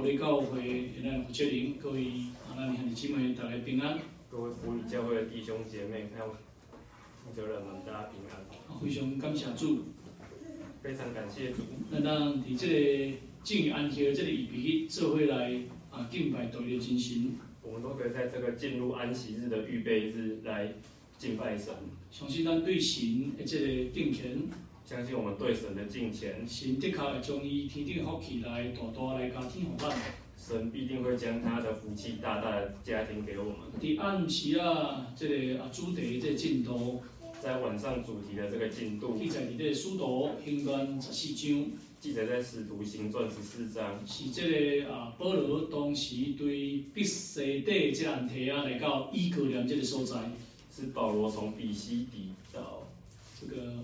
保利教会现在负责人，各位啊，咱兄弟姊妹，大家平安。各位福里教会的弟兄姐妹，还有负责人们，大家平安。非常感谢主，非常感谢主。那当伫这个进安息的这个预备做伙来啊敬拜独一的真神。我们都可以在这个进入安息日的预备日来敬拜神。相信咱对神的这个敬虔，相信我们对神的敬虔，神的确会将伊天顶福气来大大来加添予咱。神必定会将他的福气大大的加添给我们。伫暗时啊，这个啊主题这个进度，在晚上主题的这个进度，记载伫这个使徒行传十四章，记载在使徒行传十四章，是这个啊保罗当时对彼西底这安提啊来到伊格良这个所在，是保罗从比西底到这个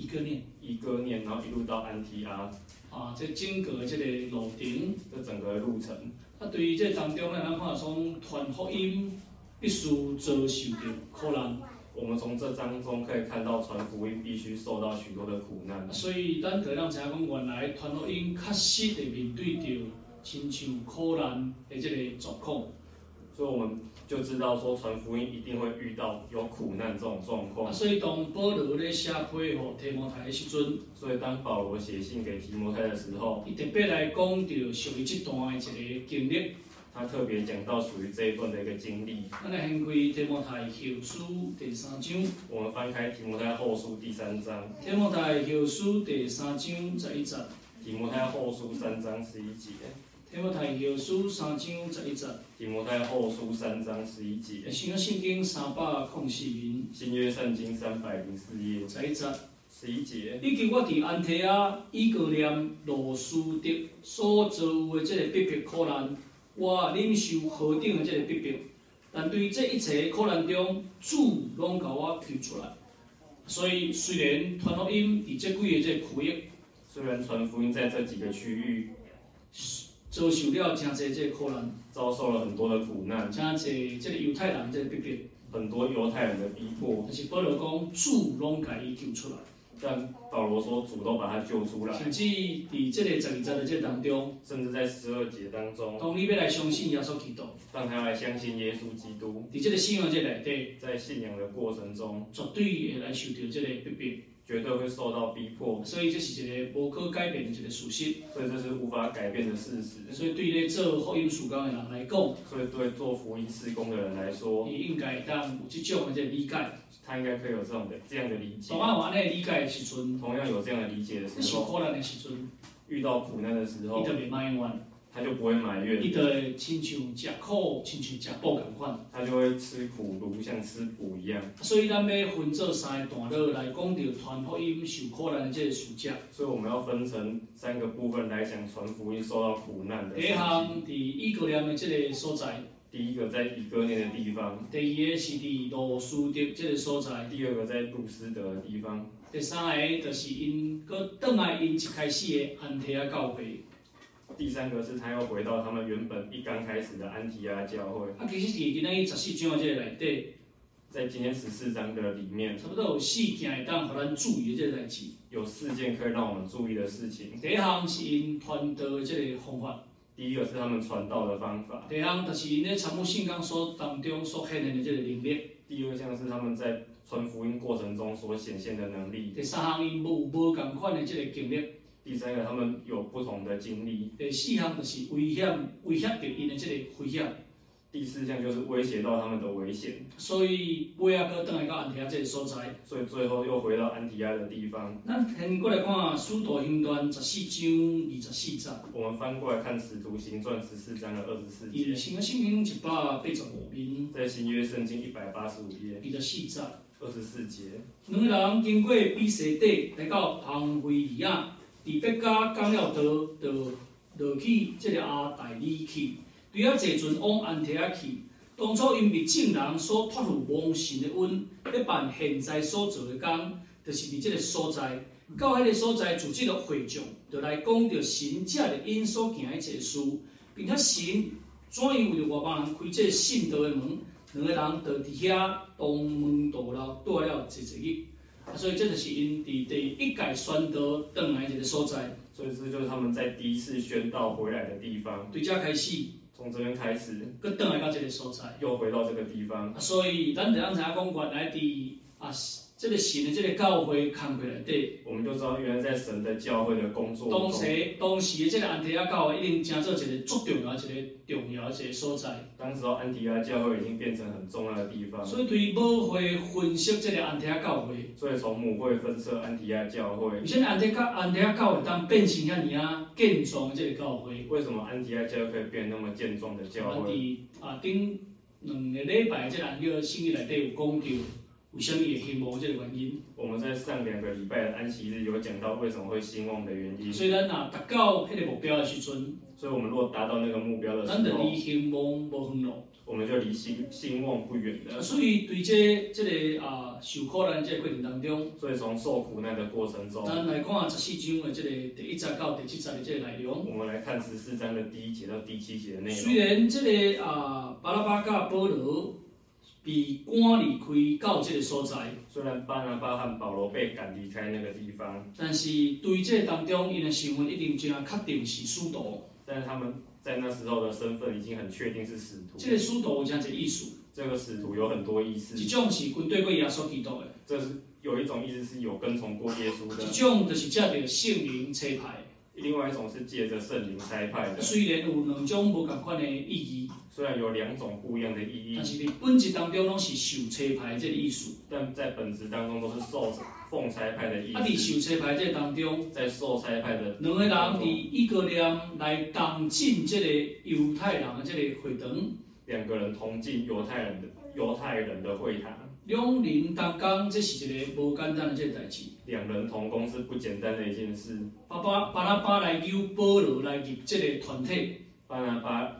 啊以哥念，以哥念，然后一路到安提阿。啊，这整个这个路程，这整个路程，啊，对于这当中呢，咱看从传福音必须遭受的苦难。我们从这当中可以看到，传福音必须受到许多的苦难。所以，咱得让知影讲，原来传福音确实会面对着亲像苦难的这个状况。所以我们就知道说，传福音一定会遇到有苦难这种状况。所以当保罗咧写批给提摩太的时阵，所以当保罗写信给提摩太的时候，伊特别来讲到属于这段的一个经历。他特别讲到属于这一段的一个经历。咱来翻开提摩太后书第三章。我们翻开提摩太后书第三章。提摩太后书第三章十一节。提摩太后书三章十一节。提摩太后书三章十一节。提摩太后书三章十一节。新约圣经三百零四页。新约圣经三百零四页。十一节。十一节。以及我伫安提阿、以哥念、罗斯德所遭的这个逼迫苦难，我忍受何等的这个逼迫，但对这一切苦难中，主拢甲我救出来。所以虽然传福音伫这几个这个区域，虽然传福音在这几个区域。遭受了真侪这个苦难，遭受了很多的苦难，真侪这个犹太人这个逼迫，很多犹太人的逼迫。但是保罗讲主拢甲伊救出来，但保罗说主都把他救出来。甚至伫这个十二节的这当中，甚至在十二节当中，当你要来相信耶稣基督，当他要来相信耶稣基督，伫这个信仰这内底，在信仰的过程中，绝对会来受到这个逼迫。绝对会受到逼迫，所以这是一个无可改变的一个属性。所以这是无法改变的事实。所以对于做福音事工的人来讲，所以对做福音事工的人来说，你应该当有这种的这个理解。他应该可以有这种的这样的理解。同样有安尼理解的时阵，同样有这样的理解的时候，受苦难的时阵，遇到苦难的时候，你特别埋怨。他就不会埋怨，你的亲像吃苦，亲像吃补同款，他就会吃苦如像吃补一样。所以咱要分做三个段落来讲到传福音受苦难的这个事件。所以我们要分成三个部分来讲传福音受到苦难的。第一项伫以哥念的这个所在，第一个在以哥念的地方。第二个是伫罗斯德这个所在，第二个在路斯德的地方。第三个就是因搁倒来因一开始的安提阿教会。第三个是他要回到他们原本一刚开始的安提阿教会。啊，其实是今天十四章的这个内底，在今天十四章的里面，差不多有四件会当互咱注意的这个代志。有四件可以让我们注意的事情。第一项是因传道的这个方法。第一个是他们传道的方法。第二项就是因咧参悟信仰所当中所显现的这个能力。第二项是他们在传福音过程中所显现的能力。第三项因无无共款的这个经历。第三个，他们有不同的经历。第四项就是危险，威胁到因的这个危险。第四项就是威胁到他们的危险。所以尾仔搁倒来到安提亚这个所在。所以最后又回到安提亚的地方。咱先过来看《使徒行传》十四章二十四节。我们翻过来看《使徒行传》十四章的二十四节。新约圣经一百八十五页。在新约圣经一百八十五页。二十四节。二十四节。两个人经过比西底，来到庞非利亚。伫别家讲了道，就落去这个阿大利去，对啊，坐船往安提阿去。当初因为众人所托付蒙神的恩，要办现在所做的工，就是伫这个所在。到迄个所在，组织了会众，就来讲着神借着因所行的一切事，并且神怎样为着外邦人开这个信道的门，两个人就伫遐同门同路，住了一一日。所以这就是因伫第一改宣道转来一个所在。所以这就是他们在第一次宣道回来的地方。对这开始，从这边开始，搁转来到这个所在，又回到这个地方。所以咱得让知影讲，原来伫啊。这个神的这个教会看回来对，我们就知道原来在神的教会的工作。当时当时的这个安提阿教会已经成做一个足重要、一个重要的一个所在。当时候安提阿教会已经变成很重要的地方。所以对母会分析这个安提阿教会。所以从母会分析安提阿教会。而且安提阿安提阿教会当变成遐尔啊健壮这个教会。为什么安提阿教会可以变那么健壮的教会？啊，顶两个礼拜这个安叫圣经内底有讲到。有什么也兴旺这个原因？我们在上两个礼拜的安息日有讲到为什么会兴旺的原因。所以咱呐达到迄个目标的时阵，所以我们如果达到那个目标的时候，咱就离兴旺无远咯。我们就离兴兴旺不远了。所以对这这个啊受苦难这个过程当中，所以从受苦难的过程中，咱来看十四章的这个第一节到第七节的这个内容。我们来看十四章的第一节到第七节的内容。虽然这个啊巴拉巴加波罗。被赶离开到这个所在，虽然巴拿巴和保罗被赶离开那个地方，但是对这当中，因的身份一定就要确定是使徒。但是他们在那时候的身份已经很确定是使徒。这个使徒有这样子意思，这个使徒有很多意思。一种是军队过耶稣基督的，这是有一种意思是有跟从过耶稣的。一种就是借着圣灵车牌。另外一种是借着圣灵差派的。虽然有两种不同款的意义，虽然有两种不一样的意义，但是在本质当中拢是受车派这个意思。但在本质当中都是受奉差派的意思。啊，伫受车派这个当中，在受差派的两个人伫一个念来同进这个犹太人的这个会堂，两个人同进犹太人的犹太人的会堂。两人同工，这是一个无简单的这个代志。两人同工是不简单的一件事。巴巴巴拉巴来邀保罗来入这个团体。巴拿巴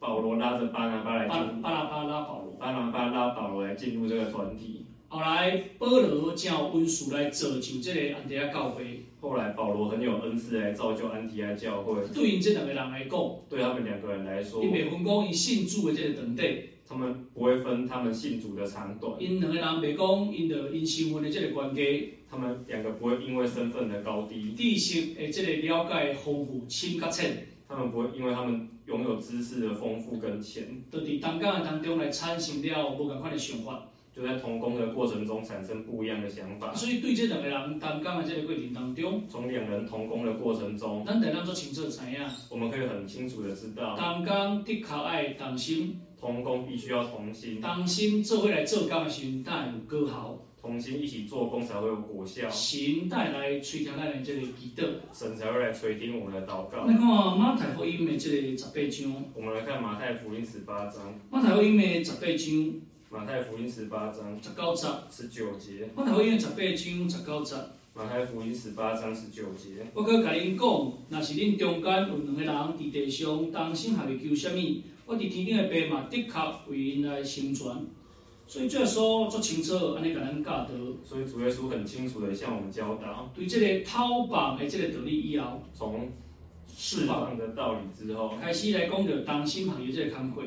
保罗拉着巴拿巴来进。巴拿巴拉保罗。巴拿巴拉保罗来进入这个团体。后来保罗将恩赐来造就这个安提阿教会。后来保罗很有恩赐来造就安提阿教会。对于这两个人来讲，对他们两个人来说，因袂分讲伊信主的这个等地。他们不会分他们信主的长短，因两个人袂讲因的因身份的这个关系，他们两个不会因为身份的高低、知识的这个了解丰富深较浅，他们不会因为他们拥有知识的丰富跟浅，就伫同工的当中来产生了无共款的想法，就在同工的过程中产生不一样的想法。所以对这两个人同工的这个过程当中，从两人同工的过程中，咱得当做清楚知影，我们可以很清楚的知道，同工的确爱同心。同工必须要同心，同心做伙来做工的时候，才会有果效。同心一起做工才会有果效。神带来垂听咱的这个祈祷，神才会来垂听我们的祷告。你看马太福音的这个十八章。我们来看马太福音十八章。马太福音的十八章。马太福音十八章。十九节。十九节。马太福音十八章十九节。马太福音十八章十九节。我可甲恁讲，若是恁中间有两个人伫地上同心合意求什么？我伫天顶的爸嘛，的确为因来成全，所以这说足清楚，安尼甲咱教导。所以主耶稣很清楚的向我们教导，对这个偷绑的这个道理以后，从释放的道理之后，开始来讲着当心合意这个工作，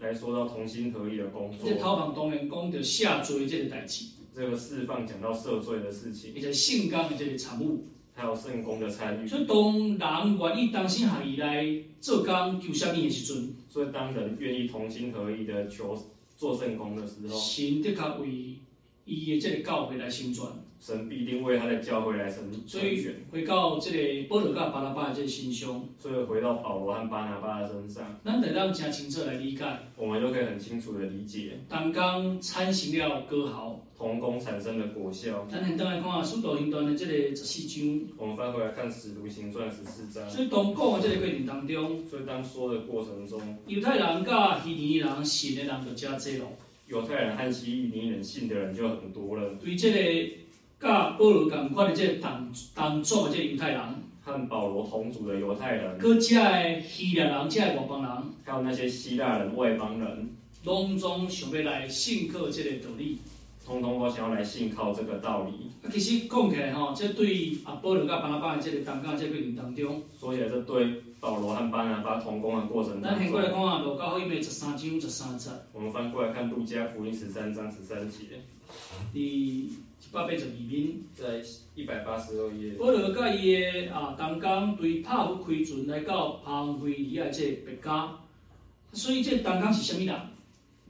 来说到同心合意的工作。这讨饭当然讲着下罪这个代志，这个释放讲到赦罪的事情，而且圣工的这个产物。还有圣工的参与，所以当人愿意当心合意来做工求什么的时阵，所以当人愿意同心合意的求做圣功的时候，神得他为伊的这个教会来宣传，神必定为他的教会来成。所以回到这个保罗跟巴拿巴的这个身上，所以回到保罗和巴拿巴的身上，咱得让加清楚来理解，我们就可以很清楚的理解，同工产生了歌豪。同工产生的果效。咱现在来看《使徒行传》的这个十四章。我们翻回来看《使徒行传》十四章。所以当讲的这个过程当中，所以当说的过程中，犹太人甲希利尼人信的人就加济了。犹太人和希利尼人信的人就很多了。对这个甲保罗同款的这个同同族的这个犹太人，和保罗同族的犹太人，搁这个希腊人，遮个外邦人，还有那些希腊人、外邦人，拢总想要来信靠这个道理。通通都想要来信靠这个道理。啊，其实讲起来吼，这对啊保罗甲巴拿巴的这个同工这个过程当中，说起来这对保罗和巴拿巴同工的过程当中。咱翻过来看啊，路加福音十三章十三节。我们翻过来看路加福音十三章十三节。第一百八十二面，在一百八十二页。保罗甲伊个啊，同工对帕福开船来到庞菲里亚这别家，所以这同工是虾米人？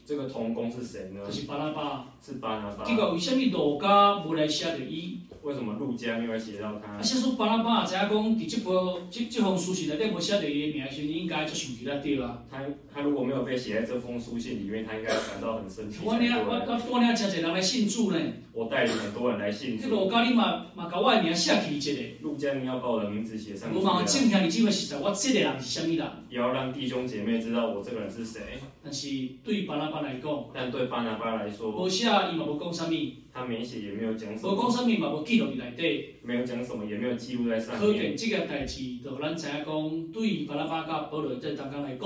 这个童工是谁呢？就是巴拉巴。是巴拉巴。结果为什么罗家无来写着伊？为什么陆家没有写到他？啊，写出巴拉巴，知影讲伫这部这这封书信内底无写到伊的名字，应该就想起来对啊。他他如果没有被写在这封书信里面，他应该感到很生气。我领我我带领真侪人来信主呢。我带领很多人来信主。这个我教你嘛嘛把我的名写起一个。陆家你要把我的名字写上去。我嘛证明你这位实在，我这个人是啥物人？也要让弟兄姐妹知道我这个人是谁。但是对巴拉巴来讲，但对巴拉巴来说，无写伊嘛无讲啥物。他没写也没有讲什么。无讲啥物嘛无记录伫内底。没有讲什么，也没有记录在上面。可见这个代志，就咱知影讲，对巴拿巴甲保罗这当中来讲。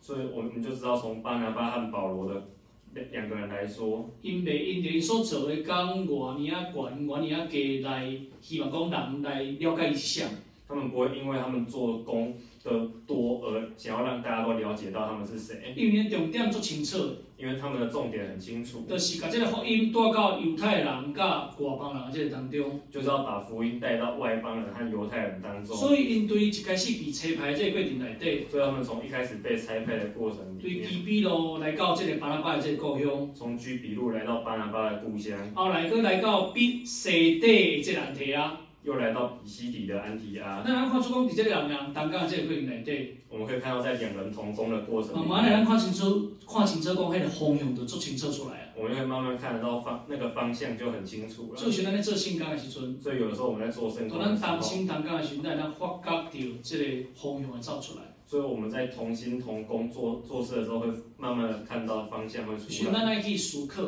所以我们就知道，从巴拿巴和保罗的两两个人来说，因为因为所做的工偌尔啊悬，偌尔啊低来，希望讲人来了解一下。他们不会因为他们做工的多而想要让大家都了解到他们是谁。因为重点做清楚。因为他们的重点很清楚。就是把这个福音带到犹太人甲外邦人这个当中。就是要把福音带到外邦人和犹太人当中。所以因对一开始被拆派这个过程内底。所以他们从一开始被拆派的过程里面。对居比路来到这个巴拿巴的这个故乡。从居比路来到巴拿巴的故乡。后来阁来到比西底的这个安提阿。又来到比西底的安提阿。那咱看出讲，伫这两个人同工的这个过程内底。我们可以看到，在两人同工的过程。慢慢来，咱看清楚，看清楚讲，迄个方向就做清楚出来啊。我们会慢慢看得到方，那个方向就很清楚了。就是咱咧做圣工的时阵。所以有的时候我们在做圣工。咱同心同工的时阵，咱发觉到这个方向会走出来。所以我们在同心同工做做事的时候，会慢慢的看到方向会出来。所以咱来去思考。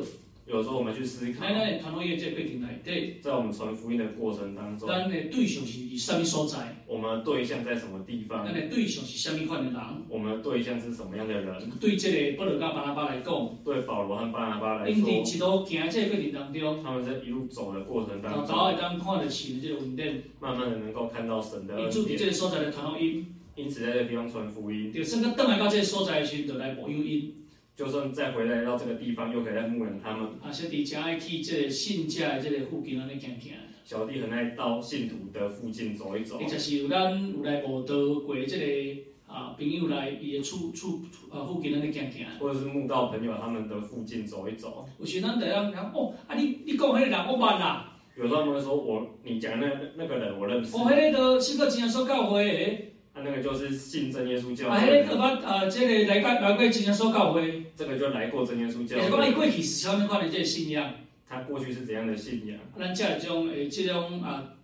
有时候我们去思考。在咱传福音这个过程内底，在我们传福音的过程当中，咱的对象是什么所在？我们的对象在什么地方？咱的对象是什么款的人？我们的对象是什么样的人？对这个保罗跟巴拿巴来讲，对保罗和巴拿巴来说，因伫一路行这个过程当中，他们在一路走的过程当中，早会当看得起这个稳定，慢慢的能够看到神的恩典。因此伫这个所在的传福音，因此在这个地方传福音，就算佮倒来到这个所在的时阵，就来牧养因。就算再回来到这个地方，又可以来牧养他们。啊，小弟真爱去这个信家的这个附近安尼行行。小弟很爱到信徒的附近走一走。或者是有咱有来无道过这个啊朋友来伊的厝厝啊附近安尼行行。或者是慕道朋友他们的附近走一走。有时咱第一讲哦，啊你你讲迄个人我捌啦。有时候他们会说我你讲那那个人我认识。哦，迄个都是个真耶稣教会的。啊，那个就是信真耶稣教会。啊，迄个把呃，这个来过来过真耶稣教会。这个就来过真耶稣教会。是讲伊过去是啥物款的这个信仰？他过去是怎样的信仰？咱这种诶，这种啊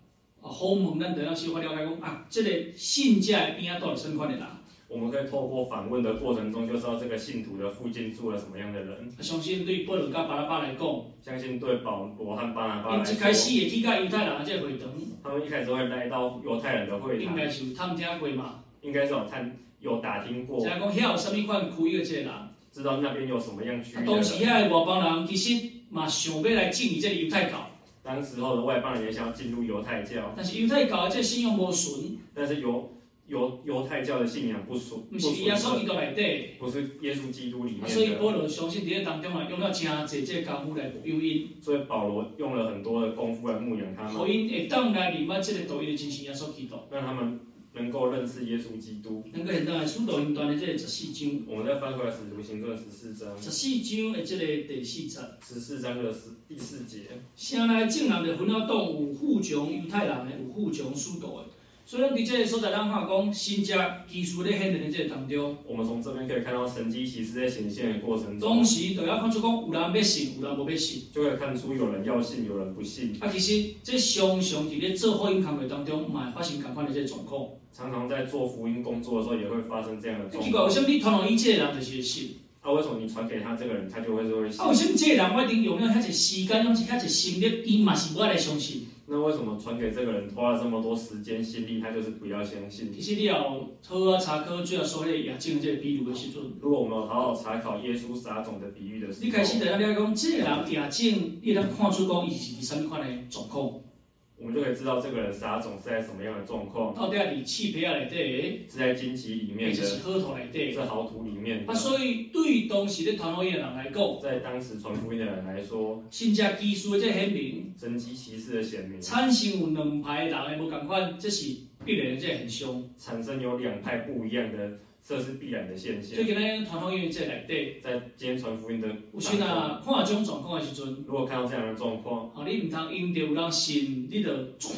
啊访问，咱得要先发了解讲啊，这个信者边啊住什么款的人？我们可以透过访问的过程中，就知道这个信徒的附近住了什么样的人。相信对保罗跟巴拉巴来讲，相信对保罗和巴拉巴来讲，一开始也去到犹太人的这个会堂。他们一开始会来到犹太人的会堂。应该是有探听过嘛？应该是有探有打听过。就是讲遐有什么款区域的这个人？知道那边有什么样区域的人？当时遐个外邦人其实嘛想要来进入这个犹太教。当时候的外邦人也想要进入犹太教。但是犹太教的这信仰无纯。但是犹犹犹太教的信仰不属。不是耶稣基督内底。不是耶稣基督里面。所以保罗相信伫个当中啊，用了真侪这功夫来牧养因。所以保罗用了很多的功夫来牧养他们。福音会当来明白这个道理的真是耶稣基督。让他们。能够认识耶稣基督。能够现在使徒行传的这个十四章。我们再翻回来使徒行传十四章。十四章的这个第四节。十四章的第四节。城内众人就分了党，有附从犹太人的，有附从使徒的。所以伫这个所在，咱看讲神迹奇事咧显现的这个当中。我们从这边可以看到神迹其实在显现的过程中。当时都要看出讲有人要信，有人无要信。就会看出有人要信，有人不信。啊，其实这常常伫咧做福音工作当中，嘛会发生同款的这个状况。常常在做福音工作的时候，也会发生这样的状况。奇怪，为什么你传到伊这个人就是信？啊，为什么你传给他这个人，他就会说会信？啊，为什么这个人我一定用了遐侪时间，用遐侪心力，伊嘛是无来相信？那为什么传给这个人花了这么多时间心力，他就是不要相信？其实你要好好查考，最后说迄个亚敬这个比喻的时阵。如果我们有好好查考耶稣撒种的比喻的时候，你开始就要了解讲，这个人亚敬，你能看出讲伊是什么款的状况？我们就可以知道这个人撒种是在什么样的状况。到底系你气皮啊内底，是在荆棘里面的，是好土内底，是好土里面。啊，所以对当时咧传福音的人来讲，在当时传福音的人来说，神迹奇事的这显明，神迹奇事的显明，产生有两派人的无共款，这是必然的这很凶。产生有两派不一样的。这是必然的现象。所以今日传福音这内底，在今天传福音的，有时啊，看这种状况的时阵，如果看到这样的状况，哦，你唔通因着有人信，你就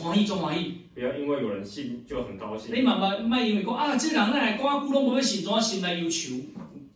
欢喜总欢喜。不要因为有人信就很高兴。你慢慢唔因为讲啊，这个人来讲久拢无要信，怎信来忧愁？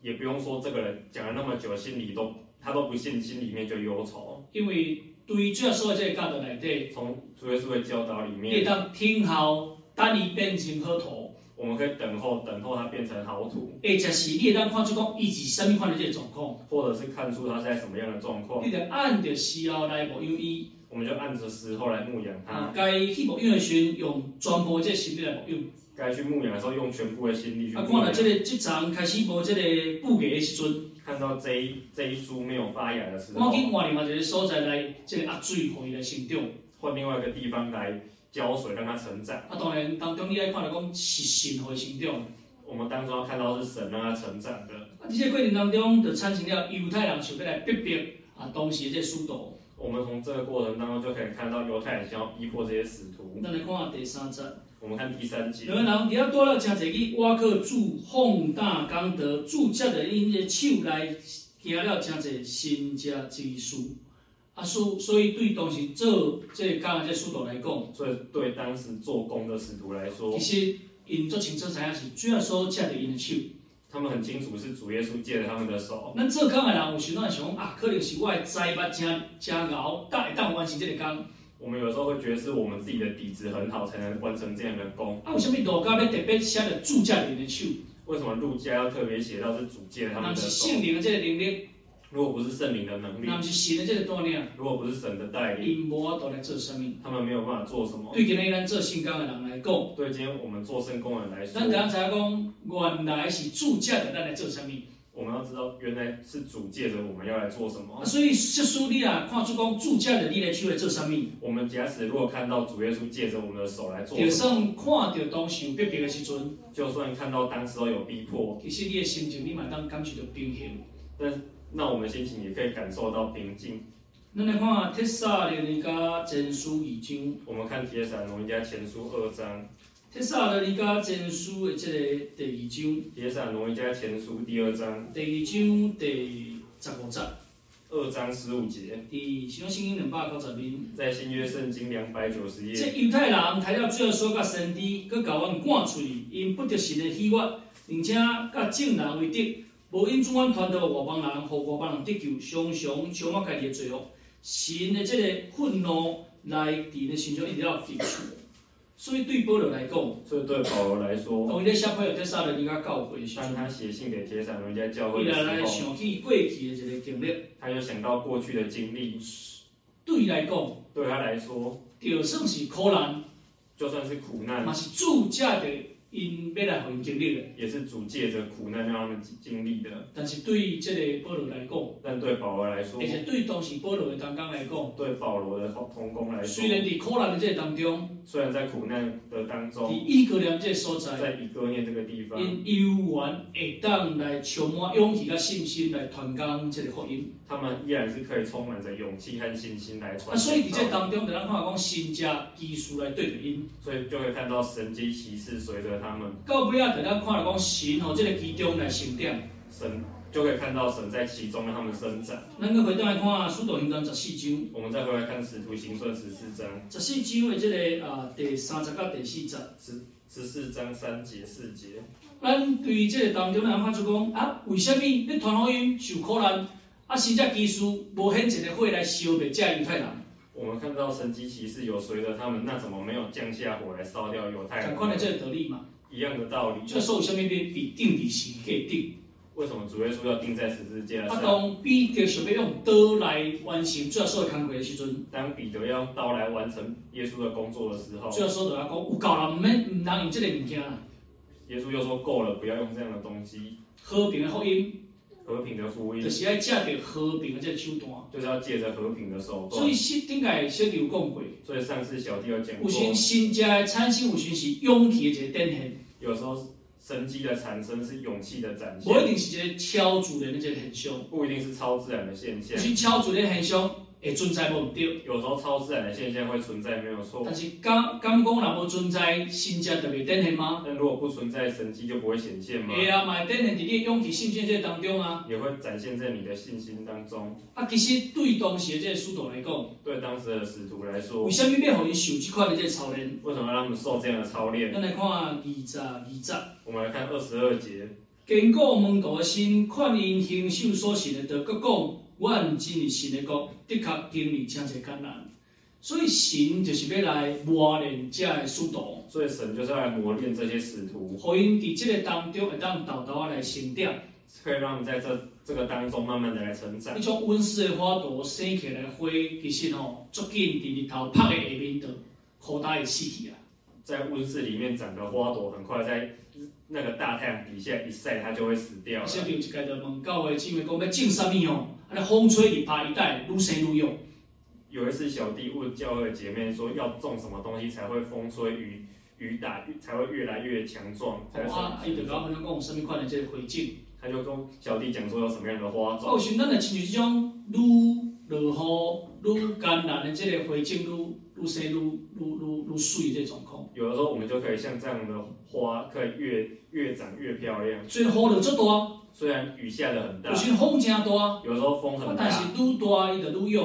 也不用说这个人讲了那么久，心里都他都不信，心里面就忧愁。因为对于主要说的这个教导内底，从主耶稣的教导里面，你当听候，等伊变成好土。我们可以等候，等候它变成好土。诶，就是你会当看出讲，伊是什么款的这个状况，或者是看出它是在什么样的状况。你得按着时候来牧养伊，我们就按着时候来牧养它。该去牧养的时阵，用全部的这心力来牧养。该去牧养的时候，用全部的心力去牧养。啊，看到这个这场开始无这个布给的时阵，看到这一这一株没有发芽的时候，我去换另外一个所在来，这个压水，互伊来成长。换另外一个地方来。浇水让它成长。啊，当然当中你爱看到讲是神会成长。我们当中要看到是神让它成长的。啊，这些过程当中就产生了犹太人想要来逼迫啊，当时的这使徒。我们从这个过程当中就可以看到犹太人想要逼迫这些使徒。那来看第三章。我们看第三节。两个人伫遐多了真侪去挖克主奉大功德，主接着因的手来行了真侪新家之事。啊，所所以对当时做这个工的这使徒来讲，所以对当时做工的使徒来说，其实因做清楚知影是主要所借着因的手。他们很清楚是主耶稣借着他们的手。咱做工的人有时阵会想啊，可能是我的财物真真牛，但会当完成这个工。我们有时候会觉得是我们自己的底子很好，才能完成这样的工。啊，为什么路加要特别写着主借的手？为什么路加要特别写到是主借他们的手？是圣灵的这个能力。如果不是圣灵的能力，那是神的这个锻炼。如果不是神的带领，因无法度来做什么，他们没有办法做什么。对今天咱做圣工的人来讲，对今天我们做圣工的人来说，咱刚才讲，原来是主借的咱来做生命？我们要知道，原来是主借着我们要来做什么。所以，这书里啊，看出讲主借的你来去来做生命？我们假使如果看到主耶稣借着我们的手来做就算看到当时有逼迫的时阵，就算看到当时候有逼迫，其实你的心情你嘛当感觉到平衡。但那我们心情也可以感受到平静。那来看帖撒罗尼迦前书二章。我们看帖撒罗尼迦前书二章。帖撒罗尼迦前书的这个第二章。帖撒罗尼迦前书第二章。第二章第十五节。二章十五节。第新约圣经两百九十面。在新约圣经两百九十页。这犹太人睇了主要说甲先知，佮教阮赶出去，因不得神的喜悦，并且甲众人为敌。无因主阮传导外邦人，互外邦人得救，常常消灭家己的罪恶。神的这个愤怒来伫咧心中一直要结束。所以对保罗来讲，所以对保罗来说，当伊咧写批予帖撒罗尼迦教会的时候，当他写信给帖撒罗尼迦教会的时候，伊来想起过去的一个经历，他就想到过去的经历。对伊来讲，对他来说，就算是苦难，就算是苦难，嘛是主藉的。因要来互因经历的，也是主借着苦难让他们经历的。但是对于这个保罗来讲，但对保罗来说，而且对当时保罗的同工来讲，对保罗的同工来说，虽然在苦难的这个当中，虽然在苦难的当中，在以哥念这个所在，在以哥念这个地方，因犹原会当来充满勇气和信心来传讲这个福音。他们依然是可以充满着勇气和信心来传。啊，所以在这当中，就咱看讲神家技术来对着因，所以就会看到神迹奇事随着他们。到尾啊，大家看讲神吼，这个其中来成长，神就可以看到神在其中让他们生长。咱个回头来看《使徒行传》十四章，我们再回来看《使徒行传》十四章。十四章的这个啊，第三十到第四十，十十四章三节四节。咱对这个当中来看出讲啊，为什么你传福音受苦难？啊！神只奇事无显一个火来烧灭这犹太人。我们看到神迹骑士有随着他们，那怎么没有降下火来烧掉犹太人？赶快来这个道理嘛。一样的道理。就说为什么被被钉在十字架顶？为什么主耶稣要钉在十字架上？啊，当彼得想要用刀来完成主要所的工作的时阵，当彼得要用刀来完成耶稣的工作的时候，主要说就要讲有够了，唔免唔能用这个物件。耶稣又说够了，不要用这样的东西。和平的福音。和平的福音，就是要借着和平的这个手段，就是要借着和平的手段。所以是顶个小弟有讲过，所以上次小弟有讲过，有时新家的产生，有时是勇气的一个展现。有时候神迹的产生是勇气的展现，不一定是一个超自然的这个现象，不一定是超自然的现象，是超自然的现象。会存在无毋对，有时候超自然的现象会存在，没有错。但是敢敢讲若无存在，神迹就袂展现吗？但如果不存在神迹，就不会显现吗？会啊，嘛会展现伫你勇气信心这当中啊。也会展现在你的信心当中。啊，其实对当时的这个使徒来讲，对当时的使徒来说，为什么要让伊受这块的这个操练？为什么要让他们受这样的操练？咱来看二十二节。我们来看二十二节。经过门徒的心，看因行受所信的，得各讲。万金的神的国，的确经历真侪艰难，所以神就是要来磨练这个使徒。所以神就是要来磨练这些使徒，互因伫这个当中会当豆豆仔来成长，可以让在这这个当中慢慢的来成长。一种温室的花朵生起来花，其实吼，足紧伫日头晒的下面的，好大会死去啊！在温室里面长的花朵，很快在那个大太阳底下一晒，它就会死掉了。小弟有一个就问教会姊妹讲要种啥物哦？那风吹日晒一带，愈生愈勇。有一次，小弟问教会姐妹说，要种什么东西才会风吹雨雨打，才会越来越强壮？啊，伊就甲我讲，什么款的这个花种？他就跟小弟讲说，有什么样的花种？哦，像咱来亲像这种愈落雨愈艰难的这个花种，愈愈生愈愈愈愈水这状况。有的时候，我们就可以像这样的花，可以越越长越漂亮。虽然雨落足大。虽然雨下得很大，有时风真大，有时候风很大，但是愈大伊就愈。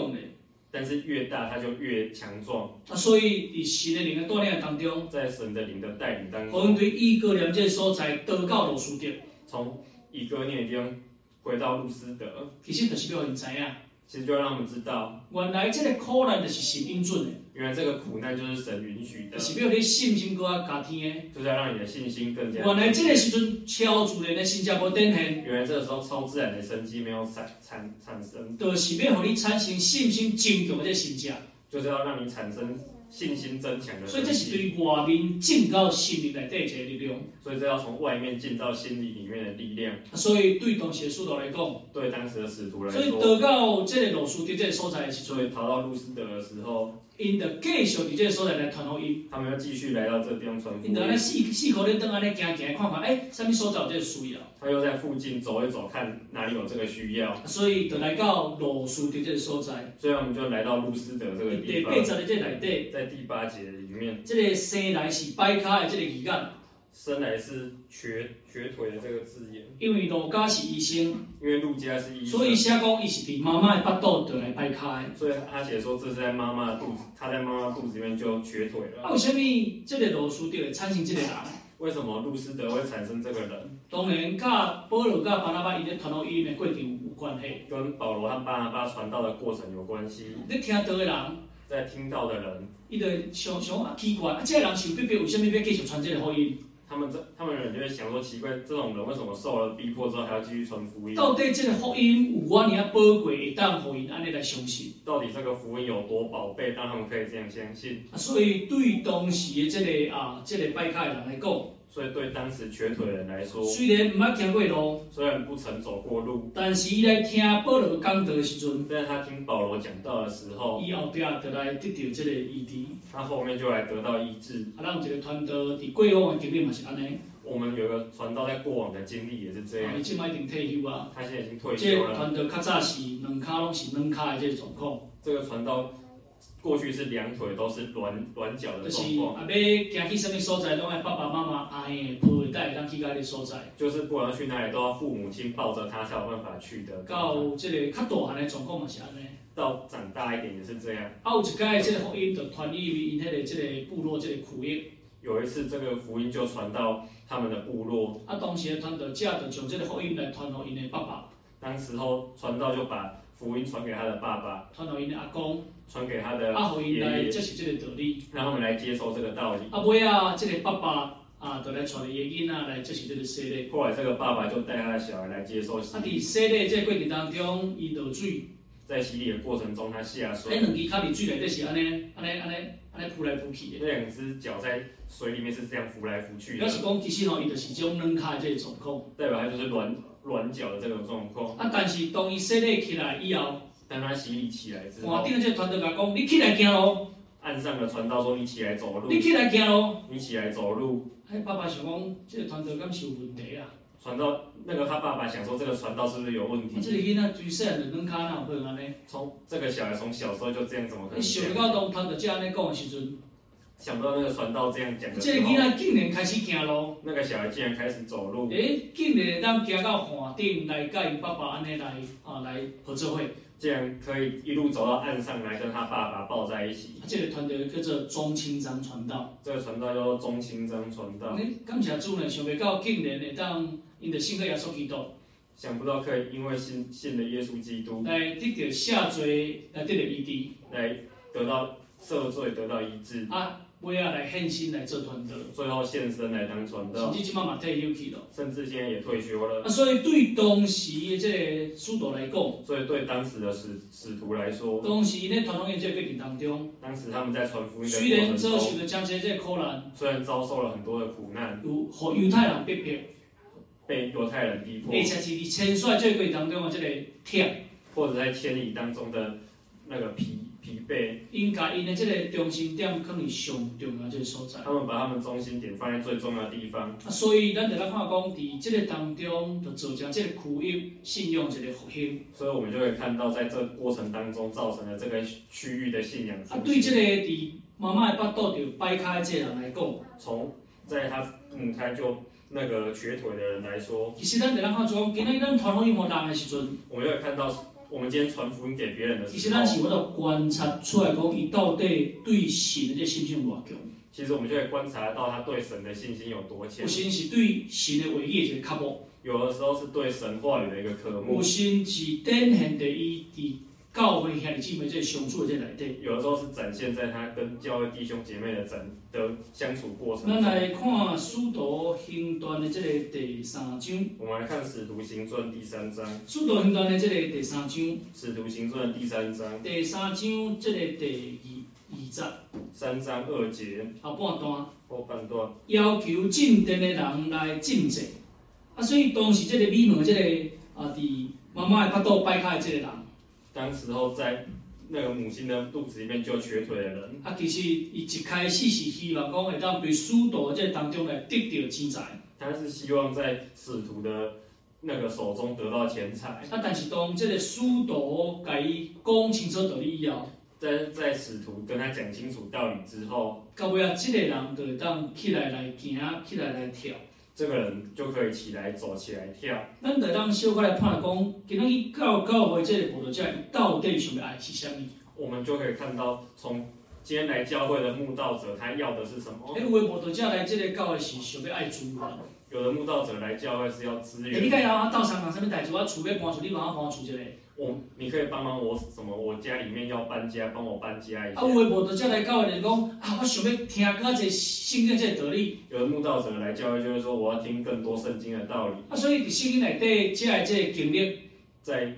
但是越大它就越强壮。啊，所以伫神的灵的锻炼当中，在神的灵的带领当中，我们对以哥念这个所在得到路斯德，从以哥念地方回到路斯德，其实就是要人知影。其实就要让我们知道，原来这个苦难就是神应准的。原来这个苦难就是神允许的。就是要你信心更加加添的。就是要让你的信心更加。原来这个时阵超自然的新加坡展现。原来这个时候超自然的生机没有产产产生。就是要让你产生信心增强的这个神迹。就是要让你产生。信心增强的，所以这是对外面进到心里来的一个力量。所以这要从外面进到心里里面的力量。所以对当时的使徒来讲，对当时的使徒来说，所以得到这个路书的这个所在所以逃到路斯德的时候，因着继续伫这个所在来传福音。他们要继续来到这个地方传福音。因着安尼四四口咧，等安尼行行看看，哎，什么所在有即个需要？他又在附近走一走，看哪里有这个需要。所以就来到罗斯的这个所在。所以我们就来到路斯德这个地方。第八节的这内底，在第八节里面，这个生来是摆卡的这个字眼。生来是瘸瘸腿的这个字眼。因为路加是医生，因为路加是医生，所以写讲伊是伫妈妈的腹肚就来掰开。所以他写说这是在妈妈的肚子，他在妈妈肚子里面就瘸腿了。啊，为什么这个路斯德会产生这个人？为什么路斯德会产生这个人？当然，甲保罗、甲巴拿巴伊咧传福音的过程有关系。跟保罗和巴拿巴传道的过程有关系。你听到的人，在听到的人，伊就想想啊奇怪，啊，这个人受逼迫，为什么要继续传这个福音？他们这，他们人就会想说奇怪，这种人为什么受了逼迫之后还要继续传福音？到底这个福音有我尔宝贵，会当福音安尼来相信？到底这个福音有多宝贝，让他们可以这样相信？啊，所以对当时的这个啊，这个拜卡的人来讲。所以对当时瘸腿人来说，虽然唔捌行过路，虽然不曾走过路，但是伊来听保罗讲道的时阵，但是他听保罗讲道的时候，伊后壁就来得到这个医治，他后面就来得到医治。啊，咱有一个传道伫过往的经历嘛是安尼。我们有个传道在过往的经历也是这样。伊即摆已经退休啊，他现在已经退休了。这传道较早是两骹拢是软骹的这个状况。这个传道。过去是两腿都是软软脚的状况，就是啊，要行去什么所在，拢爱爸爸妈妈阿爷陪带当去个所在。就是不管要去哪里，都要父母亲抱着他才有办法去的。到这个较大汉的状况嘛是安尼。到长大一点也是这样。啊，有一届这个福音就传入因迄个这个部落这个苦役。有一次这个福音就传到他们的部落。啊，当时的传道者就将这个福音来传到因的爸爸。当时候传道就把福音传给他的爸爸，传到因的阿公。传给他的阿后因来接受这个道理，让他们来接受这个道理。啊，尾啊，这个爸爸啊，就来传伊个囡仔来接受这个洗礼。后来这个爸爸就带他的小孩来接受洗礼。啊，伫洗礼这个过程当中，伊落水，在洗礼的过程中，他下水。哎，两只脚伫水里底是安尼，安尼，安尼，安尼浮来浮去的。那两只脚在水里面是这样浮来浮去的。表示讲，其实吼，伊就是种软脚的这个状况，代表他就是软软脚的这种状况。啊，但是当伊洗礼起来以后，当他洗礼起来之后，哇，顶个这传道甲讲，你起来行咯。岸上的传道说：“你起来走路。”你起来行咯。你起来走路。哎，爸爸想讲，这个传道敢是有问题啊？传道那个他爸爸想说，这个传道是不是有问题？这个囡仔最细的两脚哪有可能安尼？从这个小孩从小时候就这样，怎么可能？你想到当传道这样讲的时阵，想不到那个传道这样讲的。这个囡仔竟然开始行路。那个小孩竟然开始走路。哎，竟然当行到岸顶来甲伊爸爸安尼来啊来合作会。这样可以一路走到岸上来跟他爸爸抱在一起。这个团队叫做中清章传道。这个传道叫做钟清章传道。哎，感谢主呢，想不到竟然会当因着信靠耶稣基督。想不到可以因为信信了耶稣基督来得到下罪，来得到医治，来得到赦罪，得到医治。啊。为要来献身来做传道，最后献身来当传道，甚至今妈妈退休去了，甚至现在也退休了。啊，所以对当时的这个使徒来讲，所以对当时的使使徒来说，当时在传福音这个过程当中，当时他们在传福音的虽然遭受了将这些苦难，虽然遭受了很多的苦难，有和犹太人逼迫，被犹太人逼迫，而且是伫迁徙这个过程当中的这个忝，或者在迁移当中的那个疲。疲惫，应该因的这个中心点可能上重要这个所在。他们把他们中心点放在最重要的地方。啊，所以咱就来看讲，伫这个当中，就造成这个区域信仰这个复兴。所以我们就会看到，在这个过程当中造成了这个区域的信仰。啊，对这个伫妈妈的腹肚就掰开这个人来讲，从在他母胎就那个瘸腿的人来说，其实咱就来看讲，今天咱传福音给人的时阵，我们就会看到。我们今天传福音给别人的时候，其实咱是我的观察出来讲，伊到底对神的这信心有多强。其实我们就可以观察到他对神的信心有多强。有心是对神的唯一一个科目，有的时候是对神话里的一个科目。有心是展现的伊伫教会兄弟姐妹这相处的这内底。有的时候是展现在他跟教会弟兄姐妹的整的相处过程。咱来看使徒行传的这个第三章。我们来看使徒行传第三章。使徒行传的这个第三章。使徒行传的第三章。第三章这个第二。二节，三章二节，后半段，后半段，要求进殿的人来进祭，啊，所以当时这个美门这个啊，伫妈妈的腹肚掰开的这个人，当时候在那个母亲的肚子里面就瘸腿的人，啊，其实伊一开始是希望讲会当对使徒这当中来得到钱财，他是希望在使徒的那个手中得到钱财，啊，但是当这个使徒甲伊讲清楚道理以后。在在使徒跟他讲清楚道理之后，到尾啊，这个人就当起来来行，起来来跳。这个人就可以起来走，起来跳。咱就当小可来判讲，今仔日教教会这个慕道者到底想要爱是啥物？我们就可以看到，从今天来教会的慕道者，他要的是什么？诶，有的慕道者来这个教会是想要爱资源。有的慕道者来教会是要资源。你讲啊，到商场啥物代志？我厝要搬厝，你帮我帮我厝一个。我，你可以帮忙我什么？我家里面要搬家，帮我搬家一下。啊，有的慕道者来教会就是讲，啊，我想要听更加圣经这个道理。有的慕道者来教会就是说，我要听更多圣经的道理。啊，所以伫圣经内底，这个这个经历，在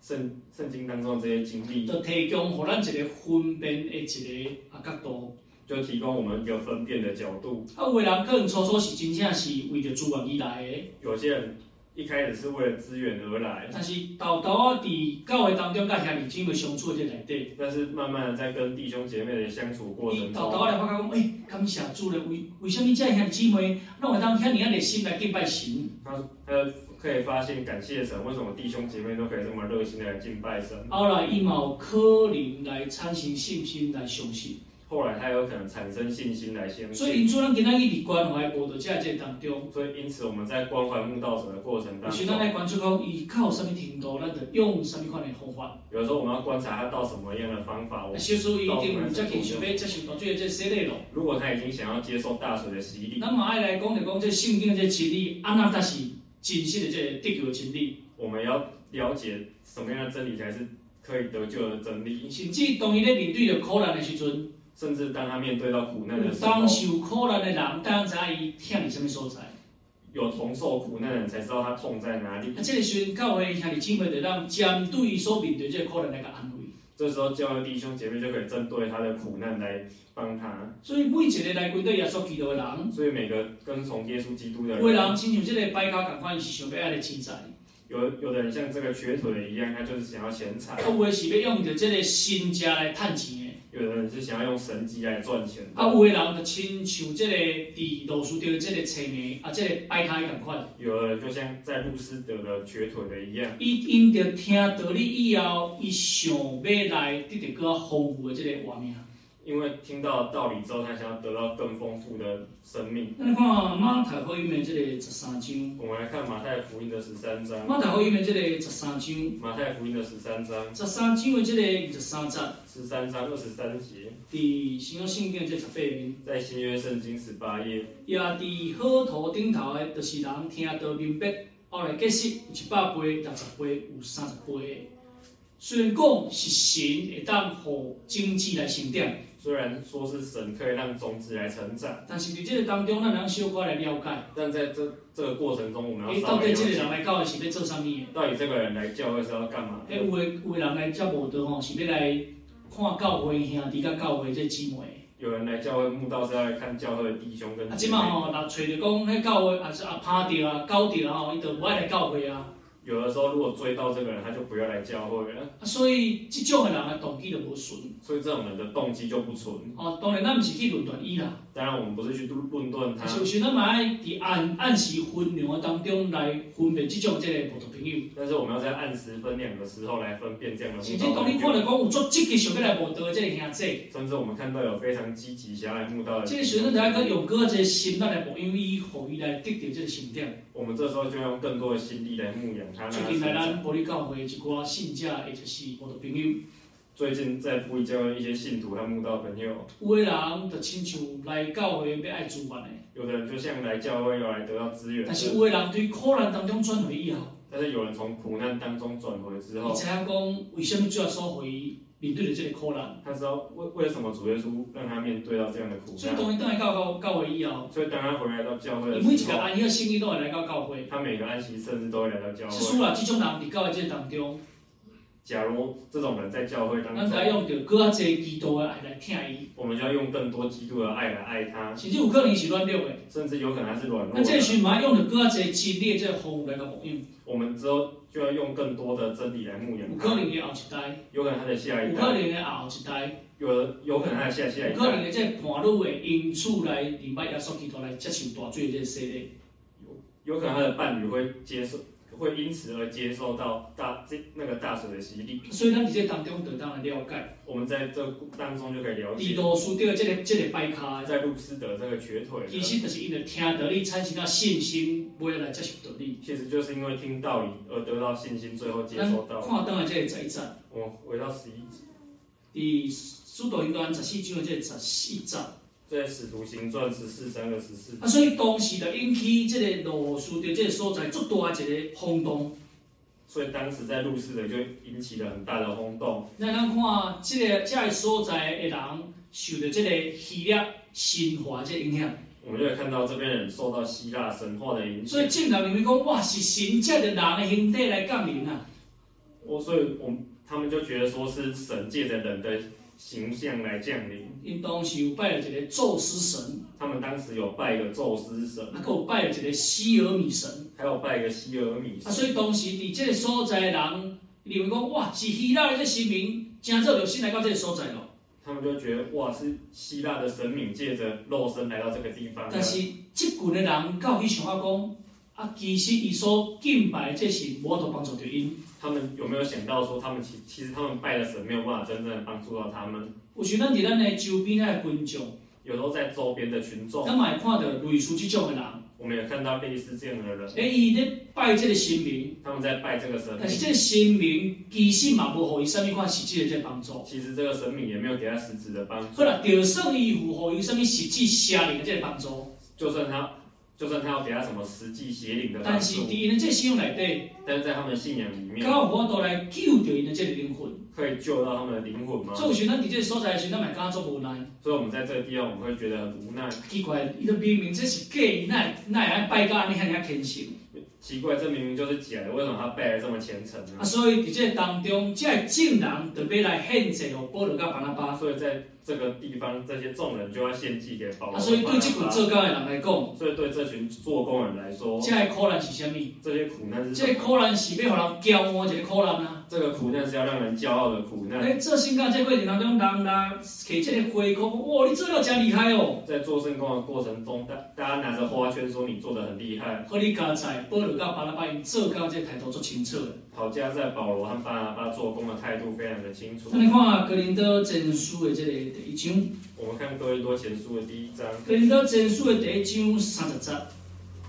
圣圣经当中这些经历，就提供互咱一个分辨的一个啊角度，就提供我们一个分辨的角度。啊，有的人可能初初是真正是为着资源而来的，有些人。一开始是为了资源而来，但是到到啊，伫教会当中，甲兄弟姊妹相处这内底，但是慢慢的在跟弟兄姐妹的相处过程中，到到来发觉讲，诶、欸，感谢主咧，为为什么这兄弟姊妹，那我当遐尔啊热心来敬拜神？他他可以发现感谢神，为什么弟兄姐妹都可以这么热心的来敬拜神？后来伊嘛有可能来产生信心来相信。后来他有可能产生信心来相信，所以因此咱今仔日伫关怀慕道者这当中，所以因此我们在关怀慕道者的过程当中，有时咱来关注讲伊靠什么程度，咱就用什么款的方法。有时候我们要观察他到什么样的方法。小叔一定有接近想要接受到这个这洗礼咯。如果他已经想要接受大水的洗礼，那么爱来讲就讲这圣经这真理，安那才是真实的这个得救的真理。我们要了解什么样的真理才是可以得救的真理。甚至当伊咧面对着苦难的时阵。甚至当他面对到苦难的时候，当受苦难的人，当知伊痛伫什么所在？有同受苦难的人才知道他痛在哪里。啊，这个时阵教会兄弟姊妹就让针对所面对这个苦难来个安慰。这时候教会弟兄姐妹就可以针对他的苦难来帮他。所以每一个来跟对耶稣基督的人，所以每个跟从耶稣基督的人，有的人亲像这个摆卡共款是想要爱的钱财。有有的人像这个瘸腿一样，他就是想要钱财。啊，有的是要用着这个身家来赚钱的。有的人是想要用神迹来赚钱。啊，有的人就亲像这个伫罗斯德这个青年啊，这个摆开同款。有的人就像在路斯德的瘸腿的一样。伊因着听道理以后，伊想要来得到更丰富的这个画面。因为听到道理之后，他想要得到更丰富的生命。那你看马太福音的这个十三章。我们来看马太福音的十三章。马太福音的这个十三章。马太福音的十三章。十三章的这个二十三节。十三章二十三节。伫新约圣经这十八面。在新约圣经十八页。也伫好土顶头的，就是人听得明白，后来结实有一百倍、六十倍、有三十倍。虽然讲是神会当互经济来成长。虽然说是神可以让种子来成长，但是你这个当中，咱能小可来了解。但在这这个过程中，我们要到底这个人来教会是要做啥物？到底这个人来教会是要干嘛？诶，有的有的人来教无道吼，是要来看教会兄弟甲教会这姊妹。有人来教会慕道是要来看教会的弟兄跟。啊，即马吼，若找着讲迄教会，也是啊拍着啊搞着啊吼，伊就无爱来教会啊。有的时候，如果追到这个人，他就不要来教会了。所以这种的人的动机就不纯。所以这种人的动机就不纯。哦，当然，咱不是去论断伊啦。当然，我们不是去论断他。是不是咱嘛爱伫按按时分量的当中来分辨这种这个普通朋友？但是我们要在按时分量的时候来分辨这样的。甚至当你看到讲有做积极想要来慕道的这个兄弟。甚至我们看到有非常积极想要来慕道的。这个时阵，就爱个用更这个心来来牧养伊，互伊来得到这个成长。我们这时候就用更多的心力来牧养他。最近来咱埔里教会一寡信者，也就是我的朋友。最近在埔里教会一些信徒和慕道朋友。有的人就亲像来教会要爱资源的。有的人就像来教会要来得到资源。但是有的人对苦难当中转回以后。但是有人从苦难当中转回之后。你知影讲为什么主要收回？面对着这个苦难，他知道为为什么主耶稣让他面对到这样的苦难。所以当他回来到教会以后，所以当他回来到教会的时候，每一个安息的圣日都会来到教会。他每个安息甚至都会来到教会。是说这种人在教会这当中，假如这种人在教会当中，咱要用着更加多基督的爱来疼伊。我们就要用更多基督的爱来爱他。甚至有可能是软弱的，甚至有可能是软弱。那这时嘛，用着更加多激烈这个方法来牧养。我们之后就要用更多的真理来牧养。有可能的后一代，有可能他的下一代，有可能的后一代，有有可能他的下下一代，有可能的这叛逆的因此来明白耶稣基督来接受大罪的这个洗礼。有有可能他的伴侣会接受，会因此而接受到大这那个大水的洗礼。所以，他在这当中得到了了解。我们在这当中就可以了解。罗斯德这个这个摆卡，在路斯德这个瘸腿，其实就是因为听道理产生到信心，未来接受道理。其实就是因为听道理而得到信心，最后接受到。看到了这个这一章，我回到十一节。第使徒行传十四章的这十四章，在使徒行传十四章二十四。啊，所以当时就引起这个罗斯的这个所在最大的一个轰动。所以当时在路斯的就引起了很大的轰动。那咱看这个这个所在的人受到这个希腊神话这影响，我们就会看到这边人受到希腊神话的影响。所以进来你们讲哇，是神借的人的形体来降临啊！我所以我他们就觉得说是神借着人的形象来降临。因当时有拜了一个宙斯神，他们当时有拜一个宙斯神，还有拜了一个希尔米神。还有拜一个希尔米，啊，所以当时伫这个所在的人认为讲，哇，是希腊的这神明，真正有先来到这个所在咯。他们就觉得，哇，是希腊的神明借着肉身来到这个地方。但是这群的人到底想法讲，啊，其实伊所敬拜这是无法帮助到因。他们有没有想到说，他们其其实他们拜的神没有办法真正的帮助到他们？有时咱伫咱的周边的群众，有时候在周边的群众，咱嘛会看到类似这种的人。我们也看到类似这样的人，哎，伊咧拜这个神明，他们在拜这个神明，但是这个神明其实嘛无予伊什么款实际的这帮助。其实这个神明也没有给他实质的帮助。好了，就算伊有予伊什么实际邪灵的这个帮助，就算他。就算他要给他什么实际邪灵的，但是敌人这信仰里底，但是在他们的信仰里面，刚好都来救掉人的这个灵魂，可以救到他们的灵魂吗？所以咱伫这个所在的时候，咱嘛感觉做无奈。所以我们在这个地方，我们会觉得很无奈。奇怪，伊都明明这是假，那那也拜到安尼遐尔虔诚。奇怪，这明明就是假的，为什么他拜的这么虔诚呢？啊，所以在这当中，这证人特别来献祭给保罗跟巴拿巴。所以在这个地方，这些众人就要献祭给保罗。啊，所以对这群做工的人来讲，所以对这群做工人来说，这苦难是什么？这些苦难是？这苦难是要让人骄傲这个苦难啊。这个苦难是要让人骄傲的苦难。哎，做圣工这过程当中，人拿给这个回扣，哇，你做了真厉害哦！在做圣工的过程中，大大家拿着花圈说你做的很厉害。和你刚才保罗跟巴拉巴因做工这抬头做清楚的。好家在保罗和巴拿巴做工的态度非常的清楚。那你看格林多前书的这个第一章。我们看哥林多前书的第一章。格林多前书的第一章三十节。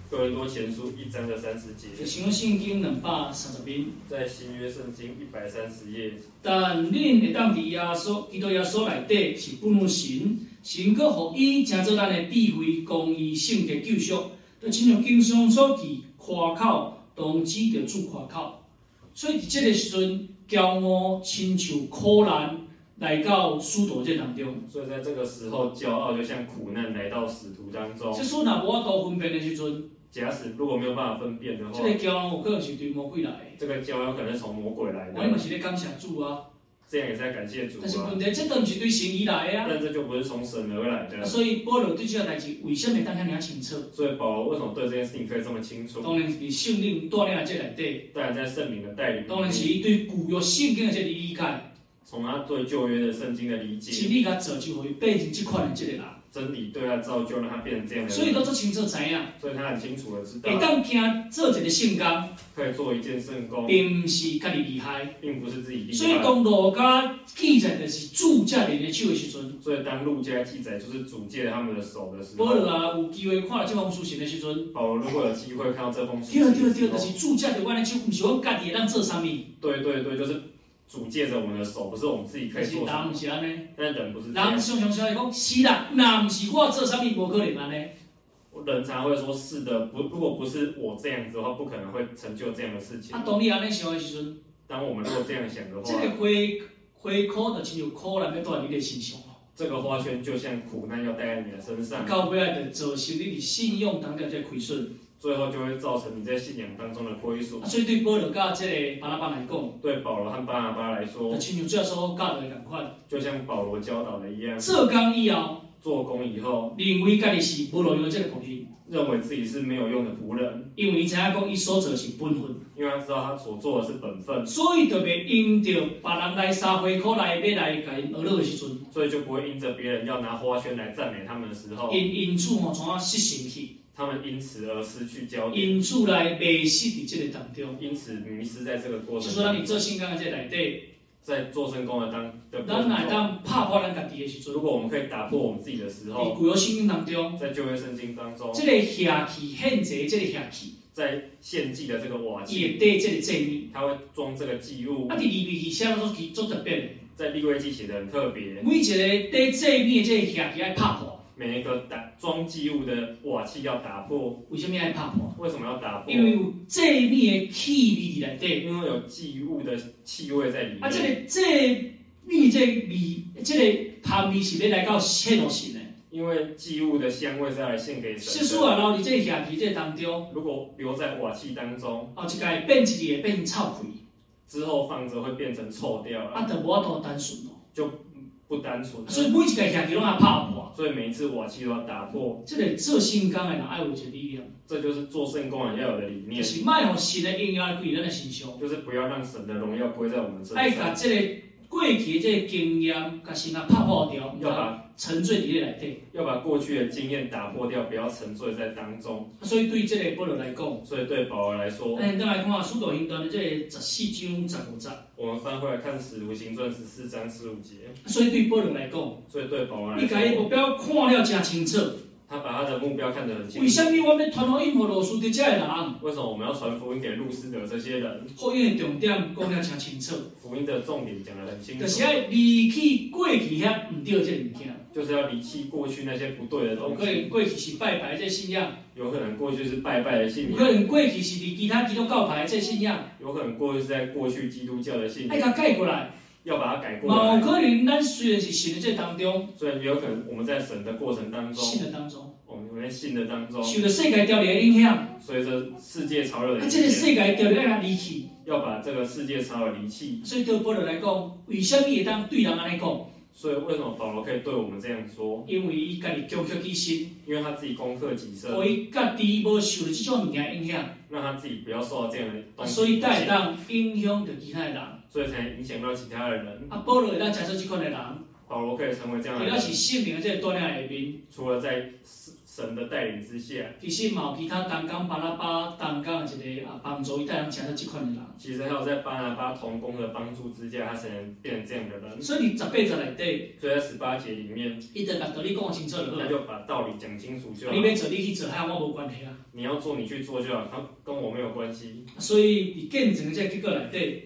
哥林多前书一章的三十节。就像圣经两百三十篇。在新约圣经一百三十页。但恁会当伫耶稣基督耶稣内底是不能神，神阁予伊成做咱的智慧、公义、圣洁、救赎，就亲像经上所记，夸口同指着主夸口。所以伫这个时阵，骄傲亲像苦难来到使徒这当中。所以在这个时候，骄傲就像苦难来到使徒当中。即阵若无法度分辨的时阵。假使如果没有办法分辨的话，这个骄傲有可能是对魔鬼来的。这个骄傲可能是从魔鬼来的。我们是咧感谢主啊，这样也是在感谢主啊。但是问题，这都不是对神而来的啊。但这就不是从神而来的。所以保罗对这个代志为什么当下你要清楚？所以保罗为什么对这件事情可以这么清楚？当然是圣灵锻炼的这内底。当然在圣灵的带领。当然是对古约圣经的这个理解。从他对旧约的圣经的理解。真理甲造就会变成这款的这个人。真理对他造就，让他变成这样的人。所以都做清楚知影。所以他很清楚的知道。会当听做一个圣工，可以做一件圣工，并不是家己厉害，并不是自己厉害。所以当路家记载的是主借人的手的时阵。所以当路家记载就是主借他们的手的时候。保罗啊，有机会看到这封书信的时阵。保罗如果有机会看到这封书。对对对，就是主借的我的手，不是我家己当做啥物。对对对，就是。主借着我们的手，不是我们自己可以做的。人不是安尼，但人不是。人常常说讲，是啦，那不是我做啥物，无可能安尼。人常会说，是的，不，如果不是我这样子的话，不可能会成就这样的事情。啊，当你安尼想的时阵，当我们如果这样想的话，这个回回扣的，只有苦难要带你的身上。这个花圈就像苦难要带在你的身上。到尾来的造成你的信用当中在亏损。最后就会造成你在信仰当中的亏损。所以对保罗跟这个巴拉巴来讲，对保罗和巴拉巴来说，亲像这时候教导的两块，就像保罗教导的一样。做工以后，做工以后，认为家己是无路用的这个仆人，认为自己是没有用的仆人，因为知影讲伊所做是本分，因为他知道他所做的是本分，所以特别因着别人来撒回口来要来甲因学乐的时阵，所以就不会因着别人要拿花圈来赞美他们的时候，因因此吼从啊失信去。他们因此而失去焦点，因此来迷失在这个当中，因此迷失在这个过程。就说当你做圣工的这内底，在做圣工的当的当来当怕破咱家己的时阵，如果我们可以打破我们自己的时候，在旧约圣经当中，在旧约圣经当中，这个瓦器献祭，这个瓦器，在献祭的这个瓦器，也对这个祭物，它会装这个祭物。啊，第二位写的都是做特别的，在利未记写的很特别，每一个对祭物的这个瓦器要拍破。每一个打装祭物的瓦器要打破，为什么要打破？为什么要打破？因为有祭物的气味在里，因为有祭物的气味在里面。啊，这个祭物这味，这个香味是要来到献给神的。因为祭物的香味是要来献给神。是说啊，然后你这瓦器这当中，如果留在瓦器当中，哦，就该变质也变臭气，之后放着会变成臭掉了。啊，就无法度单纯哦，就。不单纯，所以每一个兄弟拢要拍破，所以每一次我其实要打破。这个做圣工的人爱有这力量，这就是做圣工人要有的理念。就是卖让神的荣耀归咱的身上，就是不要让神的荣耀归在我们身上。爱把这个过去的这个经验，甲神啊拍破掉，要把沉醉里来对，要把过去的经验打破掉，不要沉醉在当中。所以对这个保罗来讲，所以对保罗来说，哎，再来看《使徒行传》的这十四章十五节。我们翻回来看《使徒行传》十四章十五节。所以对保罗来讲，所以对保罗来说，你把目标看了真清楚。他把他的目标看得很清楚。为什么我们传福音给罗斯德这些人？为什么我们要传福音给路斯德这些人？福音的重点讲得真清楚。福音的重点讲得很清楚。就是要离弃过去遐唔对这物件。就是要离弃过去那些不对的东西。可能过去是拜拜这信仰。有可能过去是拜拜的信仰。有可能过去是离其他基督教派这信仰。有可能过去是在过去基督教的信仰。哎，他改过来。要把它改过来。有可能咱虽然是信的这当中，所以也有可能我们在神的过程当中，信的当中，我们们在信的当中，受着世界潮流的影响，随着世界潮流的影响，啊，这个世界潮流要离弃，要把这个世界潮流离弃。所以对保罗来讲，为什么会当对人安尼讲？所以为什么保罗可以对我们这样说？因为伊家己攻克己身，因为他自己攻克己身，所以家己无受到这种物件影响，让他自己不要受到这样的东西，所以才会当影响着其他的人，所以才影响到其他的人。啊，保罗会当接受这款的人，保罗可以成为这样的人，主要是圣灵的这个锻炼下面，除了在神的带领之下，其实嘛有其他同工巴拉巴同工的一个啊帮助，伊带领成这款的人。其实还有在巴拉巴同工的帮助之下，他才能变成这样的人。所以你十八节内底，所以在十八节里面，伊就把道理讲清楚了，他就把道理讲清楚就好。你要做你去做，还我无关系啊。你要做你去做就好，他跟我没有关系。所以你见证的这个结果内底，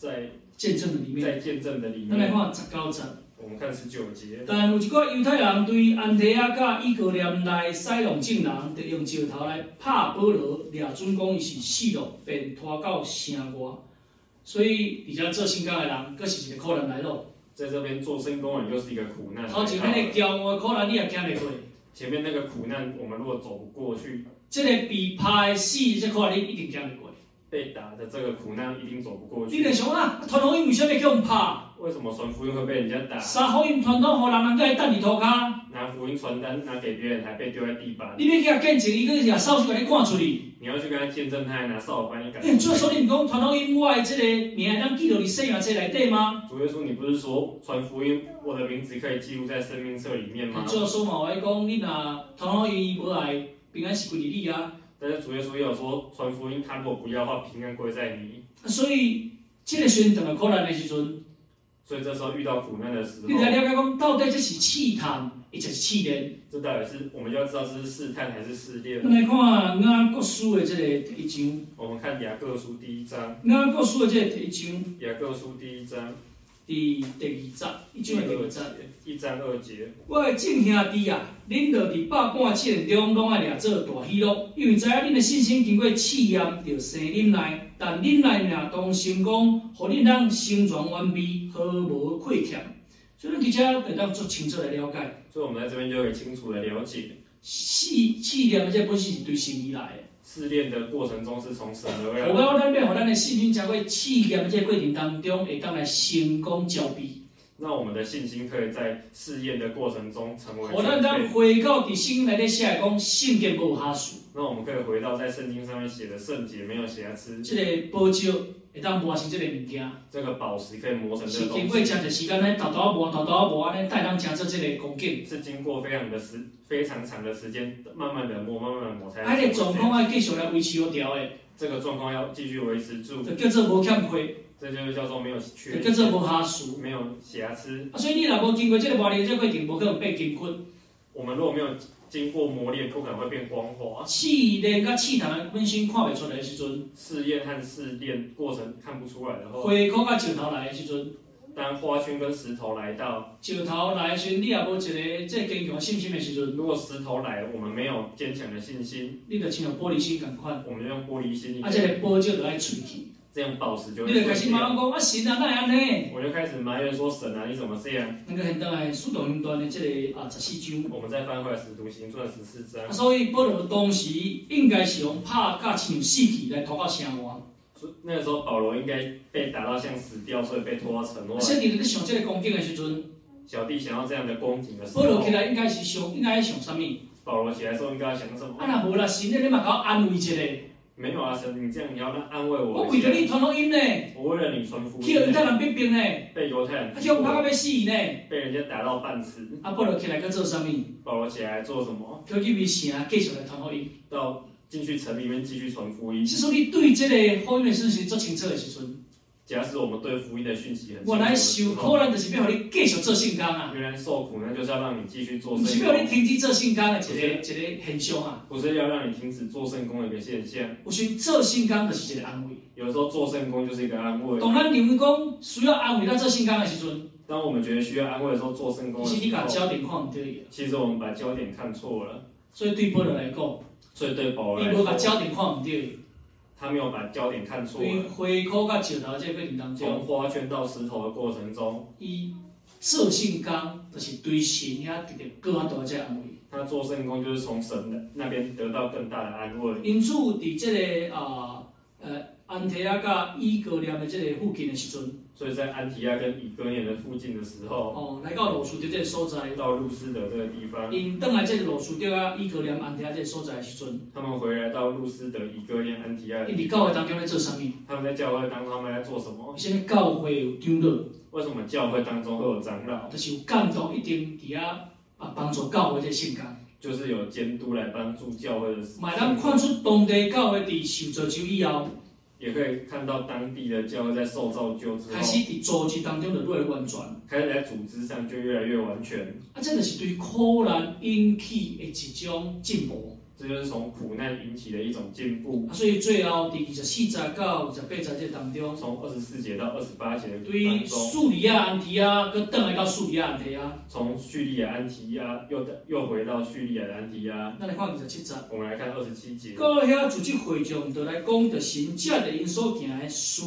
在见证的里面，在见证的里面，咱来看十九节。我们看十九节。但有一个犹太人对安提阿甲伊哥念来使用众人，就用石头来拍保罗，俩准讲伊是死了，便拖到城外。所以而且做新工的人，佫是一个苦难来咯。在这边做新工人又是一个苦难。头前面的骄傲的苦难，你也经历过。前面那个苦难，我们如果走不过去，这个被拍死，这苦难你一定经历过。被打的这个苦难一定走不过去。你在想啊，传福音为什么叫人拍？为什么传福音会被人家打？撒福音传单，让人人在等你涂骹。拿福音传单拿给别人，还被丢在地板。你要去他见证，伊个拿扫帚给你赶出去。你要去跟他见证，他还拿扫把你赶。哎，主耶稣，你唔讲传福音，我的这个名咱记录你生命册内底吗？主耶稣，你不是说传福音，我的名字可以记录在生命册里面吗？主耶稣嘛，我讲你若传福音无爱，平安是归于你啊。但是主耶稣也有说，传福音他如果不要的话，平安归在你。所以，这个宣讲的苦难的时阵，所以这时候遇到苦难的时候，你才了解讲，到底这是试探，亦就是试炼？这到底是我们就要知道这是试探还是试炼？我们来看雅各书的这个第一章。我们看雅各书第一章。雅各书的这个第一章。雅各书第一章。第第二节，一章的第二节，一章二节。我的众兄弟啊，恁着伫百般试炼中，拢爱抓做大喜乐，因为知影恁的信心经过试验，着生忍耐。但忍耐若当成功，互恁当成全完备，毫无亏欠。所以，咱这得当做清楚来了解。所以，我们在这边就可以清楚的了解，试试验的这本身是对神而来的。试炼的过程中是从神而来。我讲咱要互咱的信心，才会试验的这过程当中，会当来成功交臂。那我们的信心可以在试验的过程中成为。我咱当回到伫圣经内底写讲，圣洁无瑕疵。那我们可以回到在圣经上面写的圣洁没有瑕疵。这个宝石会当磨成这个物件。这个宝石可以磨成这个东西。是经过长的时间呢，豆豆磨，豆豆磨，安尼带咱成做这个工具。是经过非常的时非常长的时间，慢慢的磨，慢慢的磨才。啊，这个状况要继续来维持好调的。这个状况要继续维持住。就叫做无欠亏。这就是叫做没有缺。就叫做无瑕疵。没有瑕疵。啊，所以你若无经过这个磨练，这个过程无可能变金块。我们如果没有。经过磨练，不可能会变光滑。试炼甲试探本身看不出来的时阵，试验和试炼过程看不出来的话，花壳甲石头来的时阵，当花圈跟石头来到，石头来的时阵，你也无一个这坚强的信心的时阵。如果石头来，我们没有坚强的信心，你就像玻璃心共款，我们就用玻璃心，啊，这个宝石就爱碎去。这样宝石就会。你就开始埋怨讲啊，神啊，哪会安尼？我就开始埋怨说神啊，你怎么这样？那个现在使徒行传的这个啊十四章，我们再翻回来使徒行传十四章。所以保罗当时应该是用拍甲像死去来拖到城外。那个时候保罗应该被打到像死掉，所以被拖到城外。小弟在想这个光景的时阵，小弟想要这样的光景的时候，保罗起来应该是想，应该想什么？保罗起来时候应该想什么？啊，那无啦，神，你嘛搞安慰一下。没有啊，神，你这样你要来安慰我。我为了你传福音呢。我为了你传福音。去犹太人逼迫呢。被犹太人。他叫他要死呢。被人家打到半死。啊，保罗起来去做什么？保罗起来做什么？叫去边城继续来传福音。到进去城里面继续传福音。是说你对这个福音的事情做清楚的时阵。假使我们对福音的讯息很，我来受苦难就是要让你继续做圣工啊。原来受苦难就是要让你继续做。不是要你停止做圣工的一个一个现象啊。不是要让你停止做圣工的一个现象。有时做圣工就是一个安慰。有时候做圣工就是一个安慰。当然，你们讲需要安慰，在做圣工的时阵，当我们觉得需要安慰的时候，做圣工。其实你把焦点看对了。其实我们把焦点看错了。所以对保罗来讲，所以对保罗来说，你把焦点看唔对。他没有把焦点看错。从回扣到石头这个过程当中，从花圈到石头的过程中，伊做圣工就是对神遐得到更大这安慰。他做圣工就是从神的那边得到更大的安慰。因此，伫这个啊呃安提阿甲伊格念的这个附近的时阵，所以在安提亚跟以哥念的附近的时候，哦，来到罗斯德这个所在，到路斯德这个地方，因等来这个罗斯德啊以哥念安提亚这个所在的时阵，他们回来到路斯德以哥念安提亚。因伫教会当中在做啥物？他们在教会当中他们在做什么？什么教会有长老？为什么教会当中会有长老？就是有监督一定底下啊帮助教会这性格。就是有监督来帮助教会的。买咱看出当地教会伫受造就以后。也可以看到当地的教会在受造就之后，开始在组织当中的越来越完全，开始在组织上就越来越完全。啊，真的是对苦难引起的一种进步。这就是从苦难引起的一种进步。啊，所以最后第二十四节到二十八节这当中，从二十四节到二十八节当中，对叙利亚安提亚，跟邓来到叙利亚安提亚，从叙利亚安提亚又又回到叙利亚安提亚。那你看二十七节，我们来看二十七节。各位遐组织会众就来讲，着神借着因所行的事。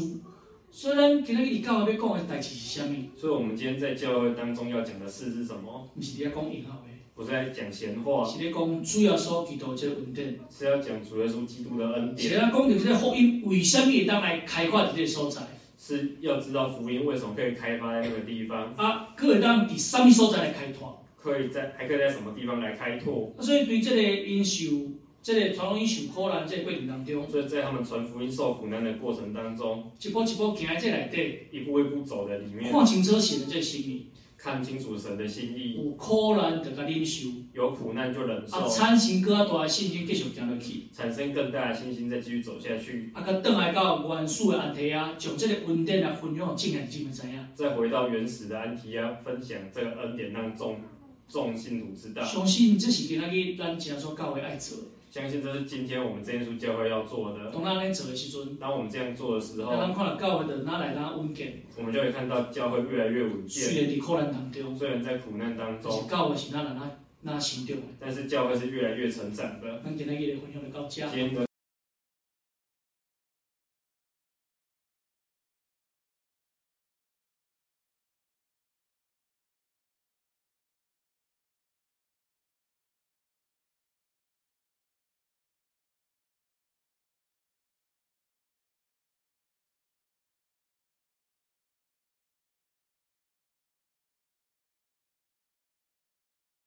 所以咱今日你教会要讲的代志是啥物？所以我们今天在教会当中要讲的事是什么？不是在讲以后的。不是在讲闲话，是咧讲主耶稣基督这个恩典，是要讲主耶稣基督的恩典。是要讲到这个福音为什么会当来开发这个所在？是要知道福音为什么可以开发在那个地方。啊，可以当第什么所在来开拓？可以在还可以在什么地方来开拓？所以对这个因受，这个传福音受苦难这个过程当中，所以在他们传福音受苦难的过程当中，一步一步行在这内底，一步一步走在里面，看清楚神的这个心意。看清楚神的心意，有苦难就甲忍受，有苦难就忍受，啊，产生更加大的信心继续行落去，产生更大的信心再继续走下去。啊，佮倒来到原始的安提亚，将这个恩典来分享给众人知知影。再回到原始的安提亚，分享这个恩典，让众众信徒知道。相信这是今仔日咱教所教会爱做。相信这是今天我们这耶稣教会要做的。当咱咧做的时阵，当我们这样做的时候，咱看到教会的哪来哪稳健，我们就会看到教会越来越稳健。虽然在苦难当中，虽然在苦难当中，教会是哪来哪哪成长的，但是教会是越来越成长的。咱今天也分享到这。